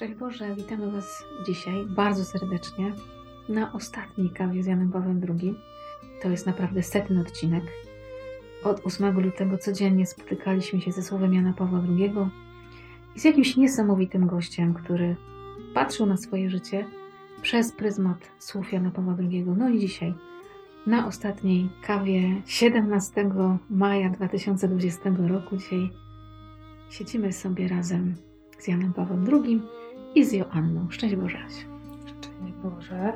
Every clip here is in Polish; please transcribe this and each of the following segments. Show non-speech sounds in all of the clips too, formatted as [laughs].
Szczęść Boże, witamy Was dzisiaj bardzo serdecznie na ostatniej kawie z Janem Pawłem II. To jest naprawdę setny odcinek. Od 8 lutego codziennie spotykaliśmy się ze słowem Jana Pawła II i z jakimś niesamowitym gościem, który patrzył na swoje życie przez pryzmat słów Jana Pawła II. No i dzisiaj, na ostatniej kawie 17 maja 2020 roku, dzisiaj siedzimy sobie razem z Janem Pawłem II i z Joanną. Szczęść Boże, Asiu. Szczęść Boże.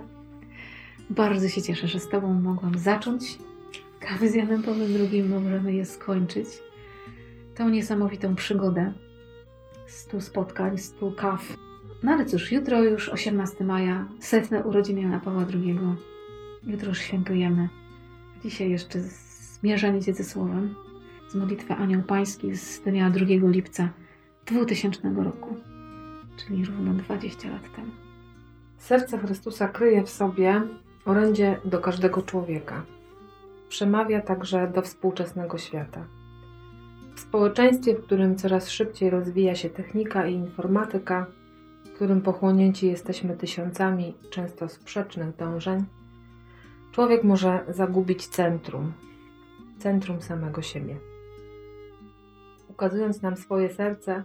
Bardzo się cieszę, że z Tobą mogłam zacząć kawy z Janem Pawłem II, możemy je skończyć. Tą niesamowitą przygodę. Stu spotkań, stu kaw. No ale cóż, jutro już 18 maja, setne urodziny Jana Pawła II. Jutro już świętujemy. Dzisiaj jeszcze zmierzenie się ze Słowem z modlitwy Anioł Pański z dnia 2 lipca 2000 roku, czyli równo 20 lat temu. Serce Chrystusa kryje w sobie orędzie do każdego człowieka. Przemawia także do współczesnego świata. W społeczeństwie, w którym coraz szybciej rozwija się technika i informatyka, w którym pochłonięci jesteśmy tysiącami często sprzecznych dążeń, człowiek może zagubić centrum, centrum samego siebie. Ukazując nam swoje serce,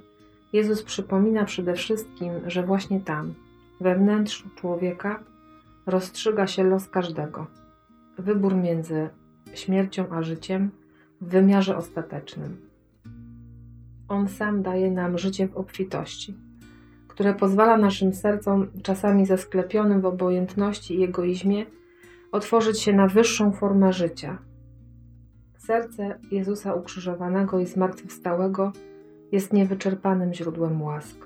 Jezus przypomina przede wszystkim, że właśnie tam, we wnętrzu człowieka, rozstrzyga się los każdego. Wybór między śmiercią a życiem w wymiarze ostatecznym. On sam daje nam życie w obfitości, które pozwala naszym sercom, czasami zasklepionym w obojętności i egoizmie, otworzyć się na wyższą formę życia. Serce Jezusa ukrzyżowanego i zmartwychwstałego jest niewyczerpanym źródłem łask,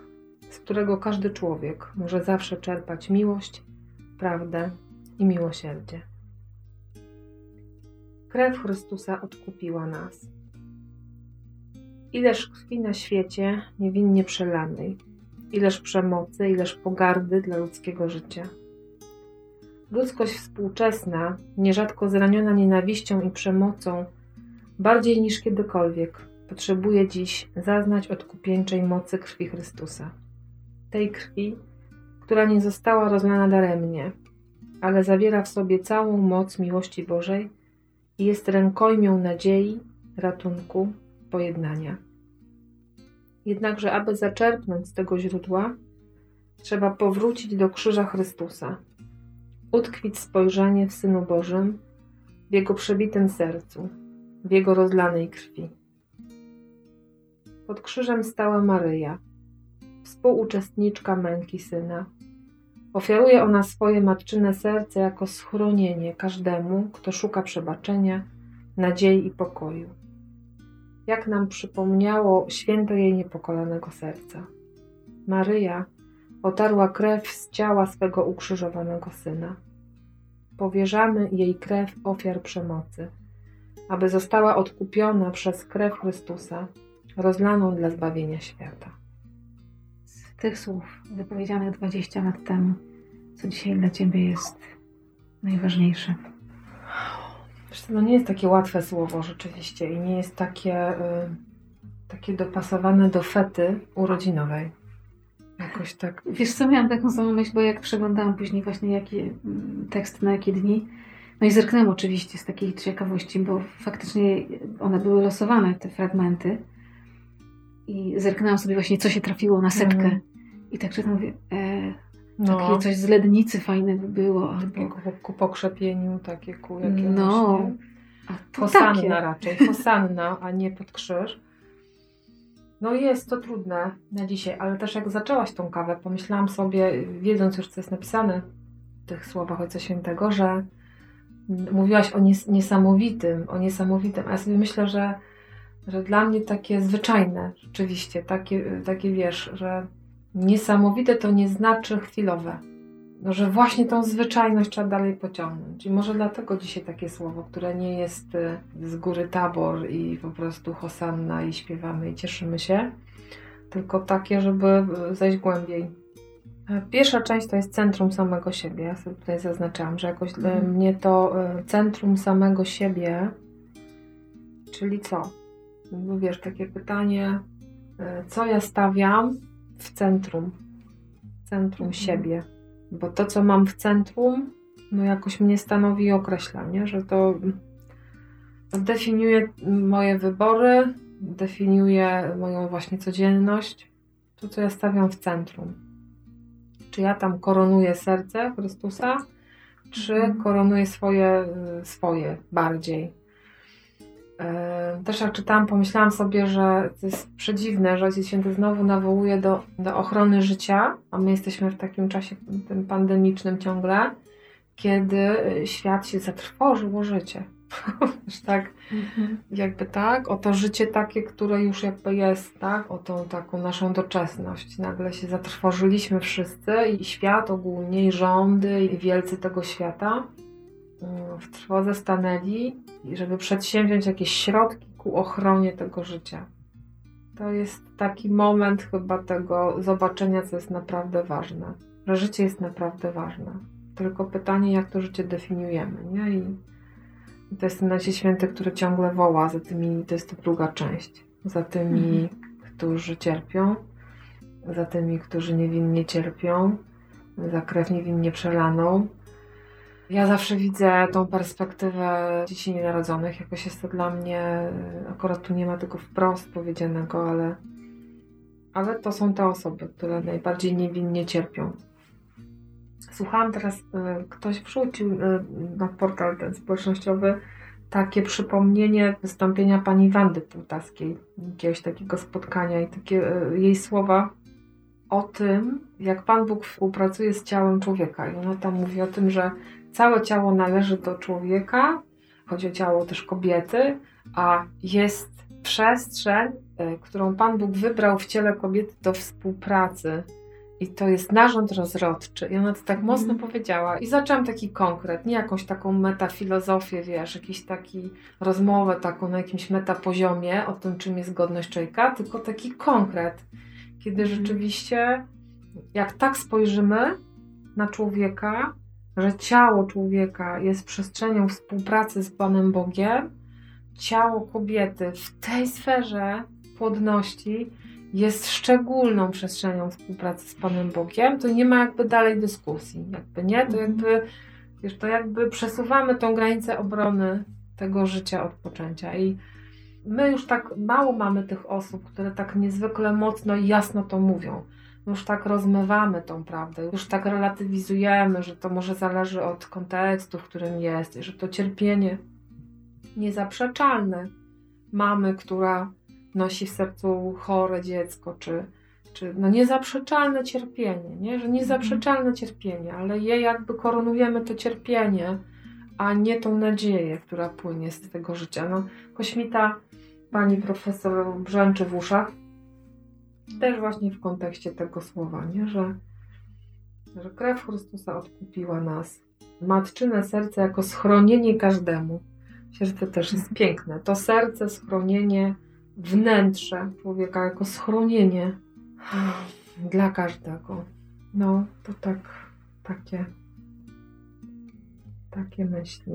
z którego każdy człowiek może zawsze czerpać miłość, prawdę i miłosierdzie. Krew Chrystusa odkupiła nas. Ileż krwi na świecie niewinnie przelanej, ileż przemocy, ileż pogardy dla ludzkiego życia. Ludzkość współczesna, nierzadko zraniona nienawiścią i przemocą, bardziej niż kiedykolwiek potrzebuje dziś zaznać odkupieńczej mocy krwi Chrystusa. Tej krwi, która nie została rozlana daremnie, ale zawiera w sobie całą moc miłości Bożej i jest rękojmią nadziei, ratunku, pojednania. Jednakże, aby zaczerpnąć z tego źródła, trzeba powrócić do krzyża Chrystusa, utkwić spojrzenie w Synu Bożym, w Jego przebitym sercu, w Jego rozlanej krwi. Pod krzyżem stała Maryja, współuczestniczka męki syna. Ofiaruje ona swoje matczyne serce jako schronienie każdemu, kto szuka przebaczenia, nadziei i pokoju. Jak nam przypomniało święto jej niepokolanego serca. Maryja otarła krew z ciała swego ukrzyżowanego syna. Powierzamy jej krew ofiar przemocy, aby została odkupiona przez krew Chrystusa rozlaną dla zbawienia świata. Z tych słów wypowiedzianych 20 lat temu, co dzisiaj dla Ciebie jest najważniejsze? To nie jest takie łatwe słowo rzeczywiście i nie jest takie, y, takie dopasowane do fety urodzinowej. Jakoś tak. Wiesz co, miałam taką samą myśl, bo jak przeglądałam później właśnie jaki mm, tekst na jakie dni, no i zerknęłam oczywiście z takiej ciekawości, bo faktycznie one były losowane, te fragmenty i zerknęłam sobie właśnie, co się trafiło na setkę. Mm. I tak czytam, mówię, e, no. takie coś z lednicy fajne by było. Albo... Ku, ku pokrzepieniu, takie ku jakiemuś... No. Hosanna takie. raczej, hosanna, a nie pod krzyż. No jest to trudne na dzisiaj, ale też jak zaczęłaś tą kawę, pomyślałam sobie, wiedząc już, co jest napisane w tych słowach Ojca Świętego, że mówiłaś o nies niesamowitym, o niesamowitym, a ja sobie myślę, że że dla mnie takie zwyczajne, rzeczywiście, takie, takie wiesz, że niesamowite to nie znaczy chwilowe. No, że właśnie tą zwyczajność trzeba dalej pociągnąć. I może dlatego dzisiaj takie słowo, które nie jest y, z góry tabor i po prostu hosanna i śpiewamy i cieszymy się, tylko takie, żeby y, zejść głębiej. E, pierwsza część to jest centrum samego siebie. Ja sobie tutaj zaznaczałam, że jakoś mm. mnie to centrum samego siebie, czyli co? Wiesz, takie pytanie, e, co ja stawiam w centrum centrum mhm. siebie. Bo to, co mam w centrum, no jakoś mnie stanowi i określa, nie? że to definiuje moje wybory, definiuje moją właśnie codzienność, to, co ja stawiam w centrum. Czy ja tam koronuję serce Chrystusa, czy mhm. koronuję swoje, swoje bardziej. E, też jak czytałam, pomyślałam sobie, że to jest przedziwne, że Ojciec Święty znowu nawołuje do, do ochrony życia, a my jesteśmy w takim czasie tym pandemicznym ciągle, kiedy świat się zatrwożył o życie. [laughs] tak, mhm. jakby tak, o to życie takie, które już jakby jest, tak, o tą taką naszą doczesność. Nagle się zatrwożyliśmy wszyscy i świat ogólnie, i rządy, i wielcy tego świata w trwodze stanęli, żeby przedsięwziąć jakieś środki ku ochronie tego życia. To jest taki moment chyba tego zobaczenia, co jest naprawdę ważne. Że życie jest naprawdę ważne. Tylko pytanie, jak to życie definiujemy, nie? I to jest ten Najświęty Święty, który ciągle woła za tymi, to jest to druga część, za tymi, mhm. którzy cierpią, za tymi, którzy niewinnie cierpią, za krew niewinnie przelaną. Ja zawsze widzę tą perspektywę dzieci nienarodzonych, jakoś jest to dla mnie, akurat tu nie ma tego wprost powiedzianego, ale, ale to są te osoby, które najbardziej niewinnie cierpią. Słuchałam teraz, y, ktoś wrzucił y, na portal ten społecznościowy takie przypomnienie wystąpienia pani Wandy Półtaskiej, jakiegoś takiego spotkania i takie y, jej słowa o tym, jak Pan Bóg współpracuje z ciałem człowieka. I ona tam mówi o tym, że całe ciało należy do człowieka, chodzi o ciało też kobiety, a jest przestrzeń, którą Pan Bóg wybrał w ciele kobiety do współpracy i to jest narząd rozrodczy. I ona to tak mocno mm. powiedziała. I zaczęłam taki konkret, nie jakąś taką metafilozofię, wiesz, jakiś taki rozmowę taką na jakimś metapoziomie o tym, czym jest godność człowieka, tylko taki konkret, kiedy mm. rzeczywiście, jak tak spojrzymy na człowieka, że ciało człowieka jest przestrzenią współpracy z Panem Bogiem, ciało kobiety w tej sferze płodności jest szczególną przestrzenią współpracy z Panem Bogiem, to nie ma jakby dalej dyskusji. Jakby nie, to mhm. jakby, wiesz, to jakby przesuwamy tą granicę obrony tego życia od poczęcia. I my już tak mało mamy tych osób, które tak niezwykle mocno i jasno to mówią. Już tak rozmywamy tą prawdę, już tak relatywizujemy, że to może zależy od kontekstu, w którym jest, że to cierpienie niezaprzeczalne mamy, która nosi w sercu chore dziecko, czy, czy no niezaprzeczalne cierpienie, nie? że niezaprzeczalne mhm. cierpienie, ale je jakby koronujemy to cierpienie, a nie tą nadzieję, która płynie z tego życia. No, kośmita pani profesor brzęczy w uszach, też właśnie w kontekście tego słowa, nie? Że, że krew Chrystusa odkupiła nas. Matczyne serce jako schronienie każdemu. To też jest mhm. piękne. To serce, schronienie wnętrze człowieka jako schronienie dla każdego. No, to tak, takie, takie myśli.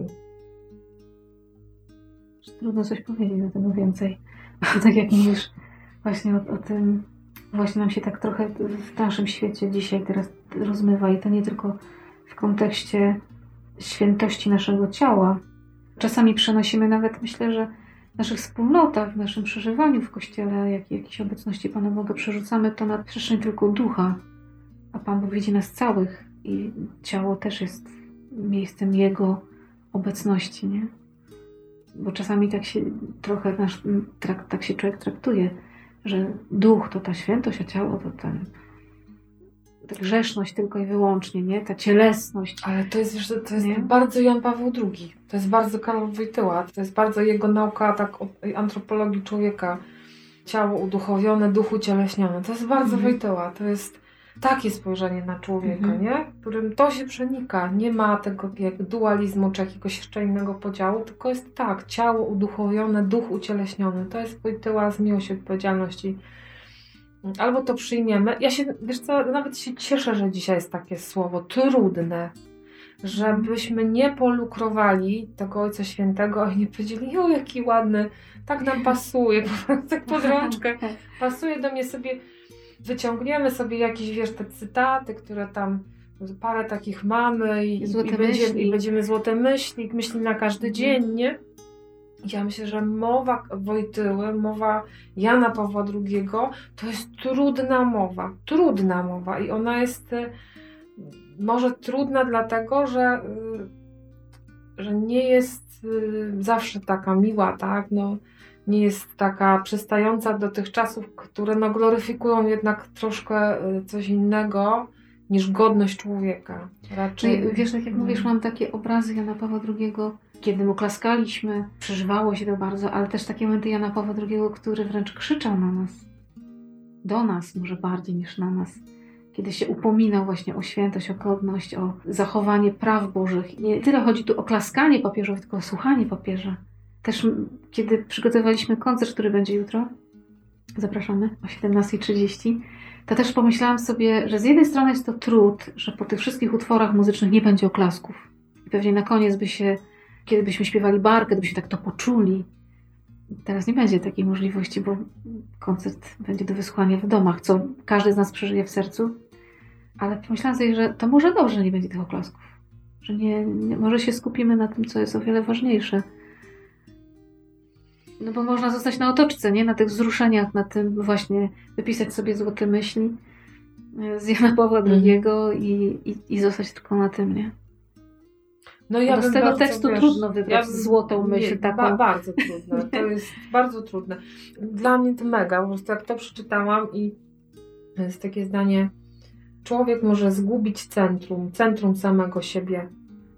Trudno coś powiedzieć do tego więcej. [laughs] tak jak mówisz właśnie o, o tym, właśnie nam się tak trochę w naszym świecie dzisiaj teraz rozmywa i to nie tylko w kontekście świętości naszego ciała. Czasami przenosimy nawet, myślę, że naszych wspólnotach, w naszym przeżywaniu w Kościele, jak jakiejś obecności Pana Boga, przerzucamy to na przestrzeń tylko ducha, a Pan Bóg widzi nas całych i ciało też jest miejscem Jego obecności, nie? Bo czasami tak się trochę nasz, tak się człowiek traktuje, że duch to ta świętość, a ciało to ten ta grzeszność tylko i wyłącznie, nie? Ta cielesność. Ale to jest, wiesz, to jest nie? bardzo Jan Paweł II. To jest bardzo Karol Wojtyła. To jest bardzo jego nauka tak o antropologii człowieka. Ciało uduchowione, duch ucieleśniony. To jest bardzo mhm. Wojtyła. To jest takie spojrzenie na człowieka, mhm. nie? W którym to się przenika. Nie ma tego jak dualizmu czy jakiegoś jeszcze innego podziału, tylko jest tak, ciało uduchowione, duch ucieleśniony. To jest Wojtyła z miłości odpowiedzialności Albo to przyjmiemy. Ja się, wiesz co, nawet się cieszę, że dzisiaj jest takie słowo trudne, żebyśmy nie polukrowali tego Ojca Świętego i nie powiedzieli, o jaki ładny, tak nam pasuje, [laughs] tak pod [laughs] rączkę, pasuje do mnie sobie. Wyciągniemy sobie jakieś, wiesz, te cytaty, które tam parę takich mamy i, i, będziemy, i będziemy złote myśli, myśli na każdy mhm. dzień, nie? Ja myślę, że mowa Wojtyły, mowa Jana Pawła II to jest trudna mowa, trudna mowa i ona jest y, może trudna dlatego, że, y, że nie jest y, zawsze taka miła, tak? No, nie jest taka przystająca do tych czasów, które no, gloryfikują jednak troszkę coś innego niż godność człowieka. Raczej... No, wiesz, tak jak mówisz, mam takie obrazy Jana Pawła II, kiedy mu klaskaliśmy, przeżywało się to bardzo, ale też takie momenty Jana Pawła II, który wręcz krzyczał na nas. Do nas może bardziej niż na nas. Kiedy się upominał właśnie o świętość, o godność, o zachowanie praw bożych. Nie tyle chodzi tu o klaskanie papieżowi, tylko o słuchanie papieża. Też kiedy przygotowaliśmy koncert, który będzie jutro, zapraszamy o 17.30, to też pomyślałam sobie, że z jednej strony jest to trud, że po tych wszystkich utworach muzycznych nie będzie oklasków. I pewnie na koniec by się, kiedy byśmy śpiewali barkę, by się tak to poczuli. Teraz nie będzie takiej możliwości, bo koncert będzie do wysłania w domach, co każdy z nas przeżyje w sercu. Ale pomyślałam sobie, że to może dobrze, że nie będzie tych oklasków. Że nie, nie może się skupimy na tym, co jest o wiele ważniejsze no bo można zostać na otoczce, nie? Na tych wzruszeniach, na tym właśnie wypisać sobie złote myśli e, z Jana Pawła II mm. i, i, i zostać tylko na tym, nie? No ja z tego tekstu wiesz, trudno wybrać ja złotą myśl nie, taką. Ba, bardzo trudne. To [laughs] jest bardzo trudne. Dla mnie to mega. Po prostu jak to przeczytałam i jest takie zdanie człowiek może zgubić centrum, centrum samego siebie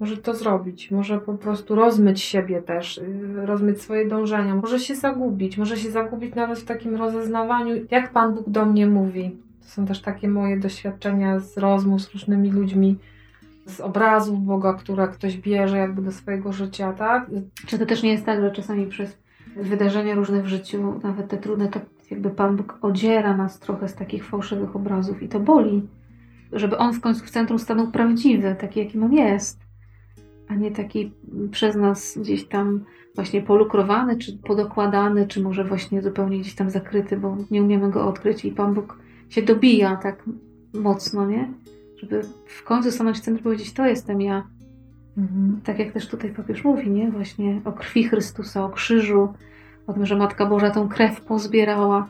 może to zrobić, może po prostu rozmyć siebie też, y, rozmyć swoje dążenia, może się zagubić, może się zagubić nawet w takim rozeznawaniu, jak Pan Bóg do mnie mówi. To są też takie moje doświadczenia z rozmów z różnymi ludźmi, z obrazów Boga, które ktoś bierze jakby do swojego życia, tak? Czy to też nie jest tak, że czasami przez wydarzenia różne w życiu, nawet te trudne, to jakby Pan Bóg odziera nas trochę z takich fałszywych obrazów i to boli, żeby On w końcu w centrum stanął prawdziwy, taki jakim On jest a nie taki przez nas gdzieś tam właśnie polukrowany, czy podokładany, czy może właśnie zupełnie gdzieś tam zakryty, bo nie umiemy go odkryć i Pan Bóg się dobija tak mocno, nie? Żeby w końcu stanąć w centrum i powiedzieć, to jestem ja. Mhm. Tak jak też tutaj papież mówi, nie? Właśnie o krwi Chrystusa, o krzyżu, o tym, że Matka Boża tą krew pozbierała.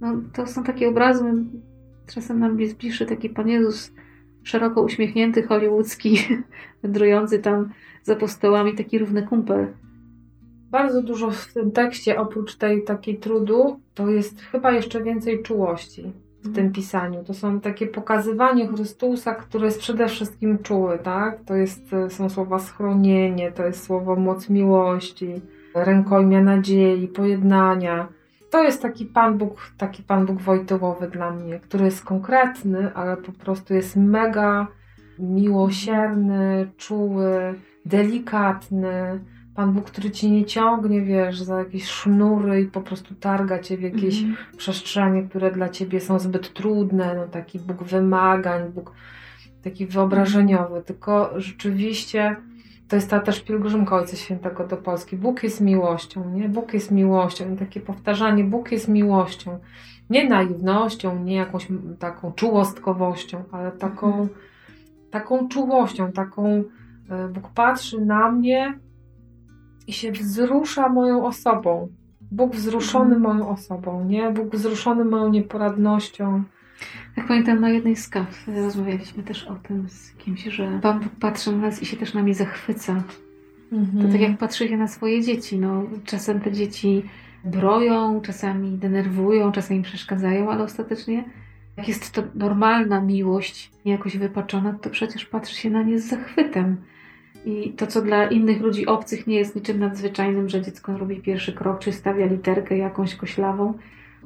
No, to są takie obrazy, czasem nam jest bliższy taki Pan Jezus, szeroko uśmiechnięty, hollywoodzki, [laughs] wędrujący tam za apostołami, taki równy kumpel. Bardzo dużo w tym tekście, oprócz tej takiej trudu, to jest chyba jeszcze więcej czułości w tym pisaniu. To są takie pokazywanie Chrystusa, które jest przede wszystkim czuły, tak? To jest, są słowa schronienie, to jest słowo moc miłości, rękojmia nadziei, pojednania to jest taki Pan Bóg, taki Pan Bóg wojtyłowy dla mnie, który jest konkretny, ale po prostu jest mega miłosierny, czuły, delikatny. Pan Bóg, który ci nie ciągnie, wiesz, za jakieś sznury i po prostu targa cię w jakieś mm przestrzenie, które dla ciebie są zbyt trudne. No, taki Bóg wymagań, Bóg taki wyobrażeniowy, tylko rzeczywiście to jest ta też pielgrzymka Ojca Świętego do Polski. Bóg jest miłością, nie? Bóg jest miłością. I takie powtarzanie, Bóg jest miłością. Nie naiwnością, nie jakąś taką czułostkowością, ale taką, mhm. taką czułością, taką e, Bóg patrzy na mnie i się wzrusza moją osobą. Bóg wzruszony mhm. moją osobą, nie? Bóg wzruszony moją nieporadnością, jak pamiętam, na jednej z kaw rozmawialiśmy też o tym z kimś, że Pan Bóg patrzy na nas i się też nami zachwyca. Mhm. To tak jak patrzy się na swoje dzieci. No, czasem te dzieci broją, czasami denerwują, czasami przeszkadzają, ale ostatecznie jak jest to normalna miłość, nie jakoś wypaczona, to przecież patrzy się na nie z zachwytem. I to, co dla innych ludzi obcych nie jest niczym nadzwyczajnym, że dziecko robi pierwszy krok, czy stawia literkę jakąś koślawą,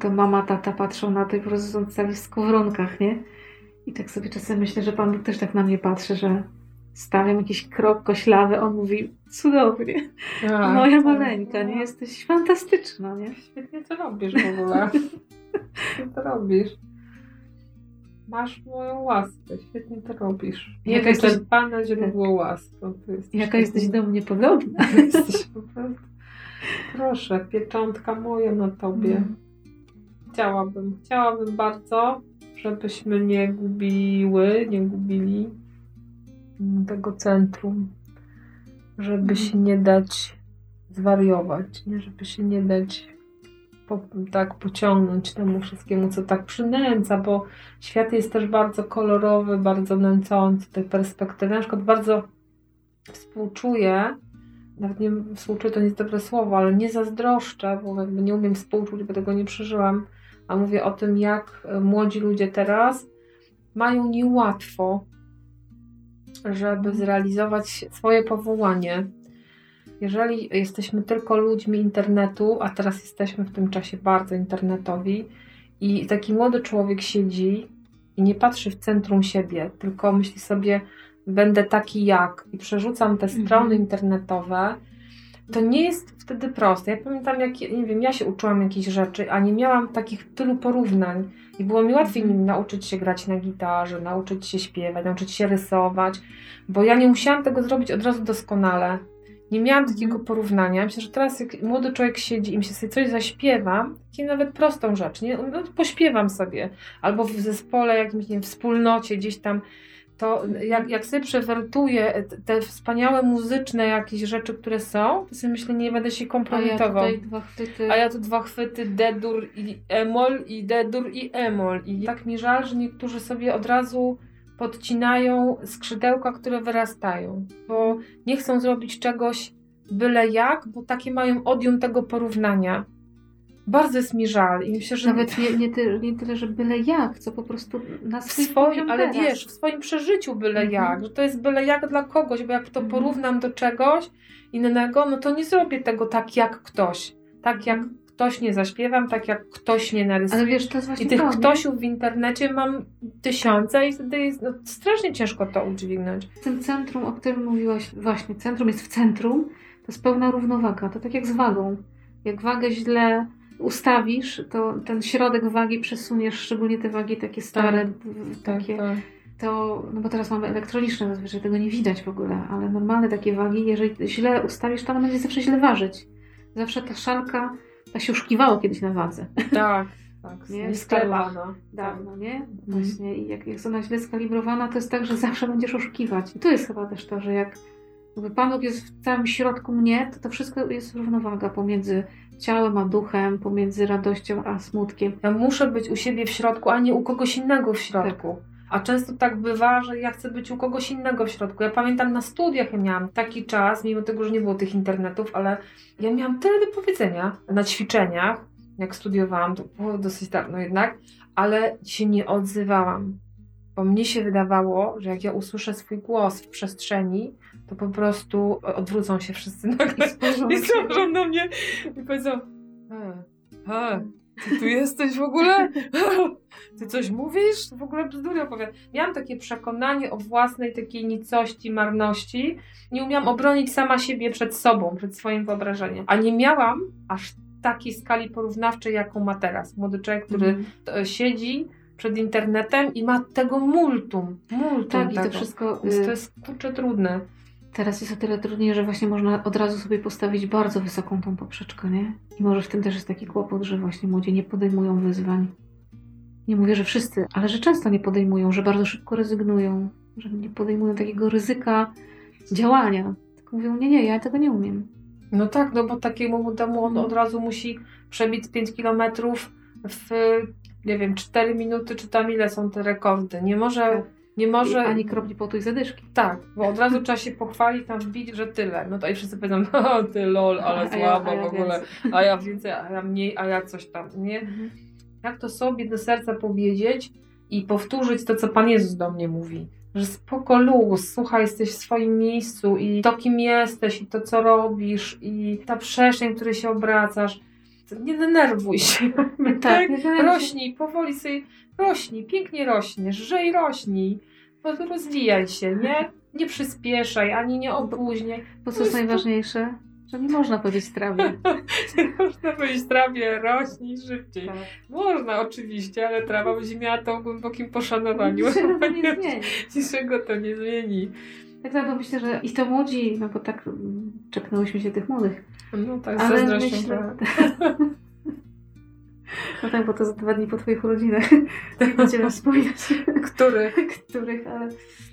to mama, tata patrzą na to i po prostu są w skowronkach, nie? I tak sobie czasem myślę, że Pan Bóg też tak na mnie patrzy, że stawiam jakiś krok koślawy, on mówi cudownie, tak, [laughs] moja tak. maleńka, nie? Jesteś fantastyczna, nie? Świetnie to robisz w ogóle. [laughs] Świetnie to robisz. Masz moją łaskę, świetnie to robisz. Nie Jaka jesteś Pana źródło tak. łaską. Jaka jesteś do mnie podobna. [laughs] jesteś po prostu... Proszę, pieczątka moja na tobie. Mm. Chciałabym, chciałabym bardzo, żebyśmy nie gubiły, nie gubili tego centrum, żeby się nie dać zwariować, nie? żeby się nie dać po, tak pociągnąć temu wszystkiemu, co tak przynęca, bo świat jest też bardzo kolorowy, bardzo nęcący tej perspektywy. Na przykład bardzo współczuję, nawet nie współczuję to nie jest dobre słowo, ale nie zazdroszczę, bo jakby nie umiem współczuć, bo tego nie przeżyłam, a mówię o tym, jak młodzi ludzie teraz mają niełatwo, żeby zrealizować swoje powołanie, jeżeli jesteśmy tylko ludźmi internetu, a teraz jesteśmy w tym czasie bardzo internetowi, i taki młody człowiek siedzi i nie patrzy w centrum siebie, tylko myśli sobie, będę taki jak, i przerzucam te strony mhm. internetowe, to nie jest wtedy proste. Ja pamiętam, jak, nie wiem, ja się uczyłam jakichś rzeczy, a nie miałam takich tylu porównań. I było mi łatwiej mhm. nauczyć się grać na gitarze, nauczyć się śpiewać, nauczyć się rysować, bo ja nie musiałam tego zrobić od razu doskonale. Nie miałam takiego mhm. porównania. Myślę, że teraz jak młody człowiek siedzi i mi się sobie coś zaśpiewa, takie nawet prostą rzecz, nie? No, pośpiewam sobie. Albo w zespole, jakimś, nie wiem, wspólnocie gdzieś tam, to jak, jak sobie przewertuję te wspaniałe muzyczne jakieś rzeczy, które są, to sobie myślę, nie będę się kompromitował. A ja tutaj dwa chwyty. A ja tu dwa chwyty D-dur i emol i D-dur i emol. I tak mi żal, że niektórzy sobie od razu podcinają skrzydełka, które wyrastają, bo nie chcą zrobić czegoś byle jak, bo takie mają odium tego porównania. Bardzo jest mi żal i myślę, że... Nawet nie, nie, ty, nie tyle, że byle jak, co po prostu na swój swoim, Ale teraz. wiesz, w swoim przeżyciu byle mhm. jak, że to jest byle jak dla kogoś, bo jak to mhm. porównam do czegoś innego, no to nie zrobię tego tak jak ktoś. Tak jak ktoś nie zaśpiewam, tak jak ktoś nie narysuje. Ale wiesz, to jest właśnie I tych to, ktośów w internecie mam tysiące i wtedy jest no, strasznie ciężko to udźwignąć. W tym centrum, o którym mówiłaś, właśnie, centrum jest w centrum, to jest pełna równowaga. To tak jak z wagą. Jak wagę źle ustawisz, to ten środek wagi przesuniesz, szczególnie te wagi takie stare, tak, takie... Tak, tak. To, no bo teraz mamy elektroniczne, zazwyczaj tego nie widać w ogóle, ale normalne takie wagi, jeżeli źle ustawisz, to ona będzie zawsze źle ważyć. Zawsze ta szalka tak się oszukiwało kiedyś na wadze. Tak, tak. [laughs] Nie? Skalibrowana. Dawno, nie? Mhm. Właśnie. I jak jest ona źle skalibrowana, to jest tak, że zawsze będziesz oszukiwać. I to jest chyba też to, że jak Pan Bóg jest w całym środku mnie, to to wszystko jest równowaga pomiędzy ciałem a duchem, pomiędzy radością a smutkiem. Ja muszę być u siebie w środku, a nie u kogoś innego w środku. Tak. A często tak bywa, że ja chcę być u kogoś innego w środku. Ja pamiętam na studiach ja miałam taki czas, mimo tego, że nie było tych internetów, ale ja miałam tyle do powiedzenia na ćwiczeniach, jak studiowałam, to było dosyć dawno jednak, ale się nie odzywałam. Bo mnie się wydawało, że jak ja usłyszę swój głos w przestrzeni, to po prostu odwrócą się wszyscy nagle i spojrzą na mnie i powiedzą he, he, ty tu jesteś w ogóle? Ty coś mówisz? W ogóle bzdury opowiadam. Miałam takie przekonanie o własnej takiej nicości, marności. Nie umiałam obronić sama siebie przed sobą, przed swoim wyobrażeniem. A nie miałam aż takiej skali porównawczej, jaką ma teraz. Młody człowiek, który mm. siedzi przed internetem i ma tego multum. multum tak, tego. i to wszystko... to y, jest kurczę trudne. Teraz jest o tyle trudniej, że właśnie można od razu sobie postawić bardzo wysoką tą poprzeczkę, nie? I może w tym też jest taki kłopot, że właśnie młodzi nie podejmują wyzwań. Nie mówię, że wszyscy, ale że często nie podejmują, że bardzo szybko rezygnują, że nie podejmują takiego ryzyka działania. Tylko mówią, nie, nie, ja tego nie umiem. No tak, no bo takiemu młodemu on od razu musi przebić 5 kilometrów w, nie wiem, 4 minuty, czy tam ile są te rekordy. Nie może... Nie może... Ani kropli potu i zadyszki. Tak, bo od razu trzeba się pochwalić, tam wbić, że tyle. No to i wszyscy powiedzą, [laughs] o ty lol, ale a słabo ja, w ogóle. A ja więcej, a ja mniej, a ja coś tam, nie? Mhm. Jak to sobie do serca powiedzieć i powtórzyć to, co Pan Jezus do mnie mówi. Że spoko luz, słuchaj, jesteś w swoim miejscu i to, kim jesteś i to, co robisz i ta przestrzeń, w której się obracasz. Nie denerwuj się. Tak, tak? [laughs] Rośnij, powoli sobie rośnij, pięknie rośniesz, żyj, rośnij rozwijaj się, nie? Nie przyspieszaj, ani nie opóźniaj. Bo co jest najważniejsze? Że nie można powiedzieć trawie. [laughs] nie można powiedzieć trawie, rośnij szybciej. Tak. Można oczywiście, ale trawa będzie miała to w głębokim poszanowaniu. Niczego to nie [laughs] zmieni. Niczego to nie zmieni. Tak naprawdę myślę, że i to młodzi, no bo tak czeknęłyśmy się tych młodych. No tak, ale myślę, [laughs] No tak, bo to za dwa dni po Twoich urodzinach. [laughs] Tak będziemy wspominać. Których? [laughs] Których, ale...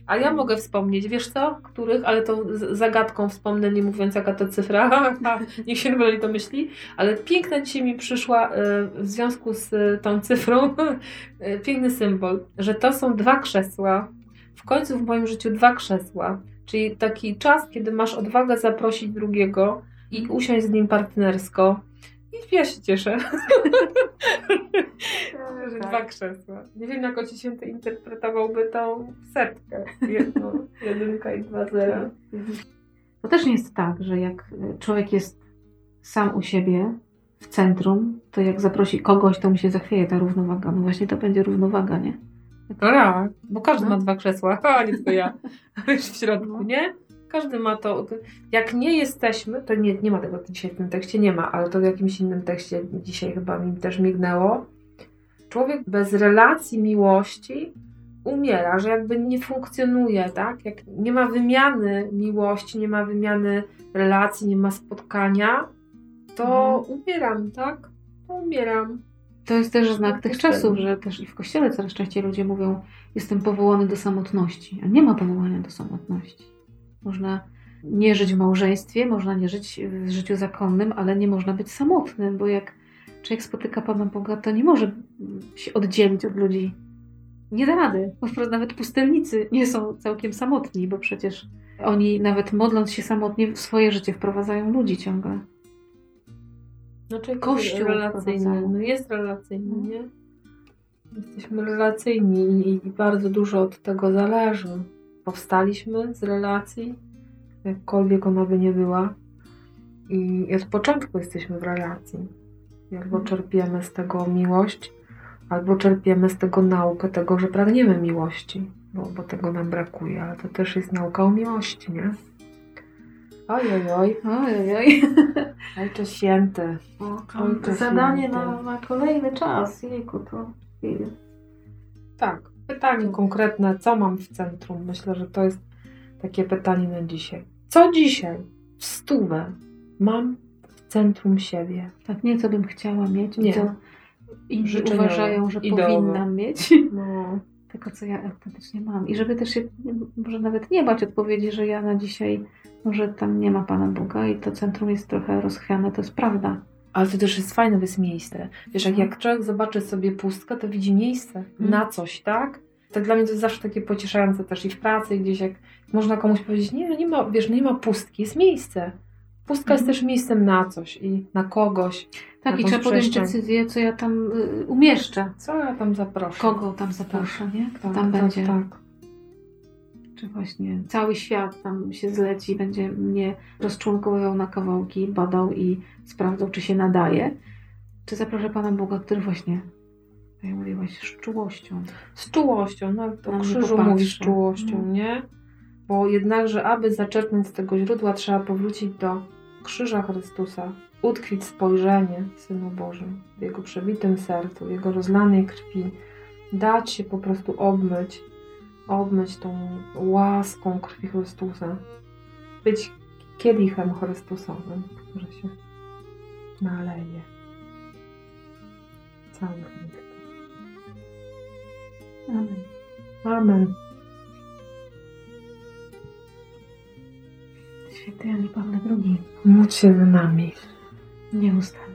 A ja mogę wspomnieć, wiesz co? Których, ale to zagadką wspomnę, nie mówiąc jaka to cyfra. [laughs] Niech się nie to myśli. Ale piękna dzisiaj mi przyszła e, w związku z e, tą cyfrą e, piękny symbol, że to są dwa krzesła. W końcu w moim życiu dwa krzesła. Czyli taki czas, kiedy masz odwagę zaprosić drugiego i usiąść z nim partnersko ja się cieszę. [laughs] że tak. dwa krzesła. Nie wiem, jak Święty interpretowałby tą setkę. Jedno, jedynka i dwa zera. To też nie jest tak, że jak człowiek jest sam u siebie, w centrum, to jak zaprosi kogoś, to mu się zachwieje ta równowaga. No właśnie to będzie równowaga, nie? Tak, bo każdy no. ma dwa krzesła, [laughs] a nie tylko ja. W środku, no. nie? Każdy ma to. Jak nie jesteśmy, to nie, nie ma tego dzisiaj w tym tekście, nie ma, ale to w jakimś innym tekście dzisiaj chyba mi też mignęło. Człowiek bez relacji miłości umiera, że jakby nie funkcjonuje, tak? Jak nie ma wymiany miłości, nie ma wymiany relacji, nie ma spotkania, to mhm. umieram, tak? To umieram. To jest też znak tych czasów, że też i w kościele coraz częściej ludzie mówią, jestem powołany do samotności, a nie ma powołania do samotności. Można nie żyć w małżeństwie, można nie żyć w życiu zakonnym, ale nie można być samotnym, bo jak człowiek spotyka Pana Boga, to nie może się oddzielić od ludzi. Nie da rady. Po prostu nawet pustelnicy nie są całkiem samotni, bo przecież oni nawet modląc się samotnie w swoje życie wprowadzają ludzi ciągle. Znaczy Kościół relacyjny. No jest relacyjny, mhm. nie? Jesteśmy relacyjni i bardzo dużo od tego zależy powstaliśmy z relacji, jakkolwiek ona by nie była. I od początku jesteśmy w relacji. Albo mhm. czerpiemy z tego miłość, albo czerpiemy z tego naukę tego, że pragniemy miłości, bo, bo tego nam brakuje, ale to też jest nauka o miłości, nie? Ojoj, oj, oj, oj. [laughs] Ojcze święty. Ojcze zadanie święty. Na, na kolejny czas. Jejku, to Tak, pytanie konkretne, co mam w centrum? Myślę, że to jest takie pytanie na dzisiaj. Co dzisiaj w stówę mam w centrum siebie? Tak, nie co bym chciała mieć, nie. co inni uważają, że Ideowo. powinnam mieć. No. [laughs] Tego, co ja autentycznie mam. I żeby też się może nawet nie bać odpowiedzi, że ja na dzisiaj może tam nie ma Pana Boga i to centrum jest trochę rozchwiane, to jest prawda. Ale to też jest fajne, to jest miejsce. Wiesz, jak, jak człowiek zobaczy sobie pustkę, to widzi miejsce mm. na coś, tak? Tak dla mnie to jest zawsze takie pocieszające też i w pracy, gdzieś jak można komuś powiedzieć, nie, nie ma, wiesz, nie ma pustki, jest miejsce. Pustka mm. jest mhm. też miejscem na coś i na kogoś. Tak, na i trzeba podjąć decyzję, co ja tam y, umieszczę. Co ja tam zaproszę. Kogo tam zaproszę, tak, nie? Kto tak, tam tak, będzie. Tak czy właśnie cały świat tam się zleci, będzie mnie rozczłonkowywał na kawałki, badał i sprawdzał, czy się nadaje, czy zaproszę Pana Boga, który właśnie, jak mówiłaś, z czułością. Z czułością, no to krzyżu mówisz z czułością, no. nie? Bo jednakże, aby zaczerpnąć z tego źródła, trzeba powrócić do krzyża Chrystusa, utkwić spojrzenie Synu Bożym, w Jego przebitym sercu, w Jego rozlanej krwi, dać się po prostu obmyć obmyć tą łaską krwi Chrystusa, być kielichem Chrystusowym, który się naleje. Cały nich. Amen. Amen. Święty Jan Paweł II. Módl się z nami. Nieustannie.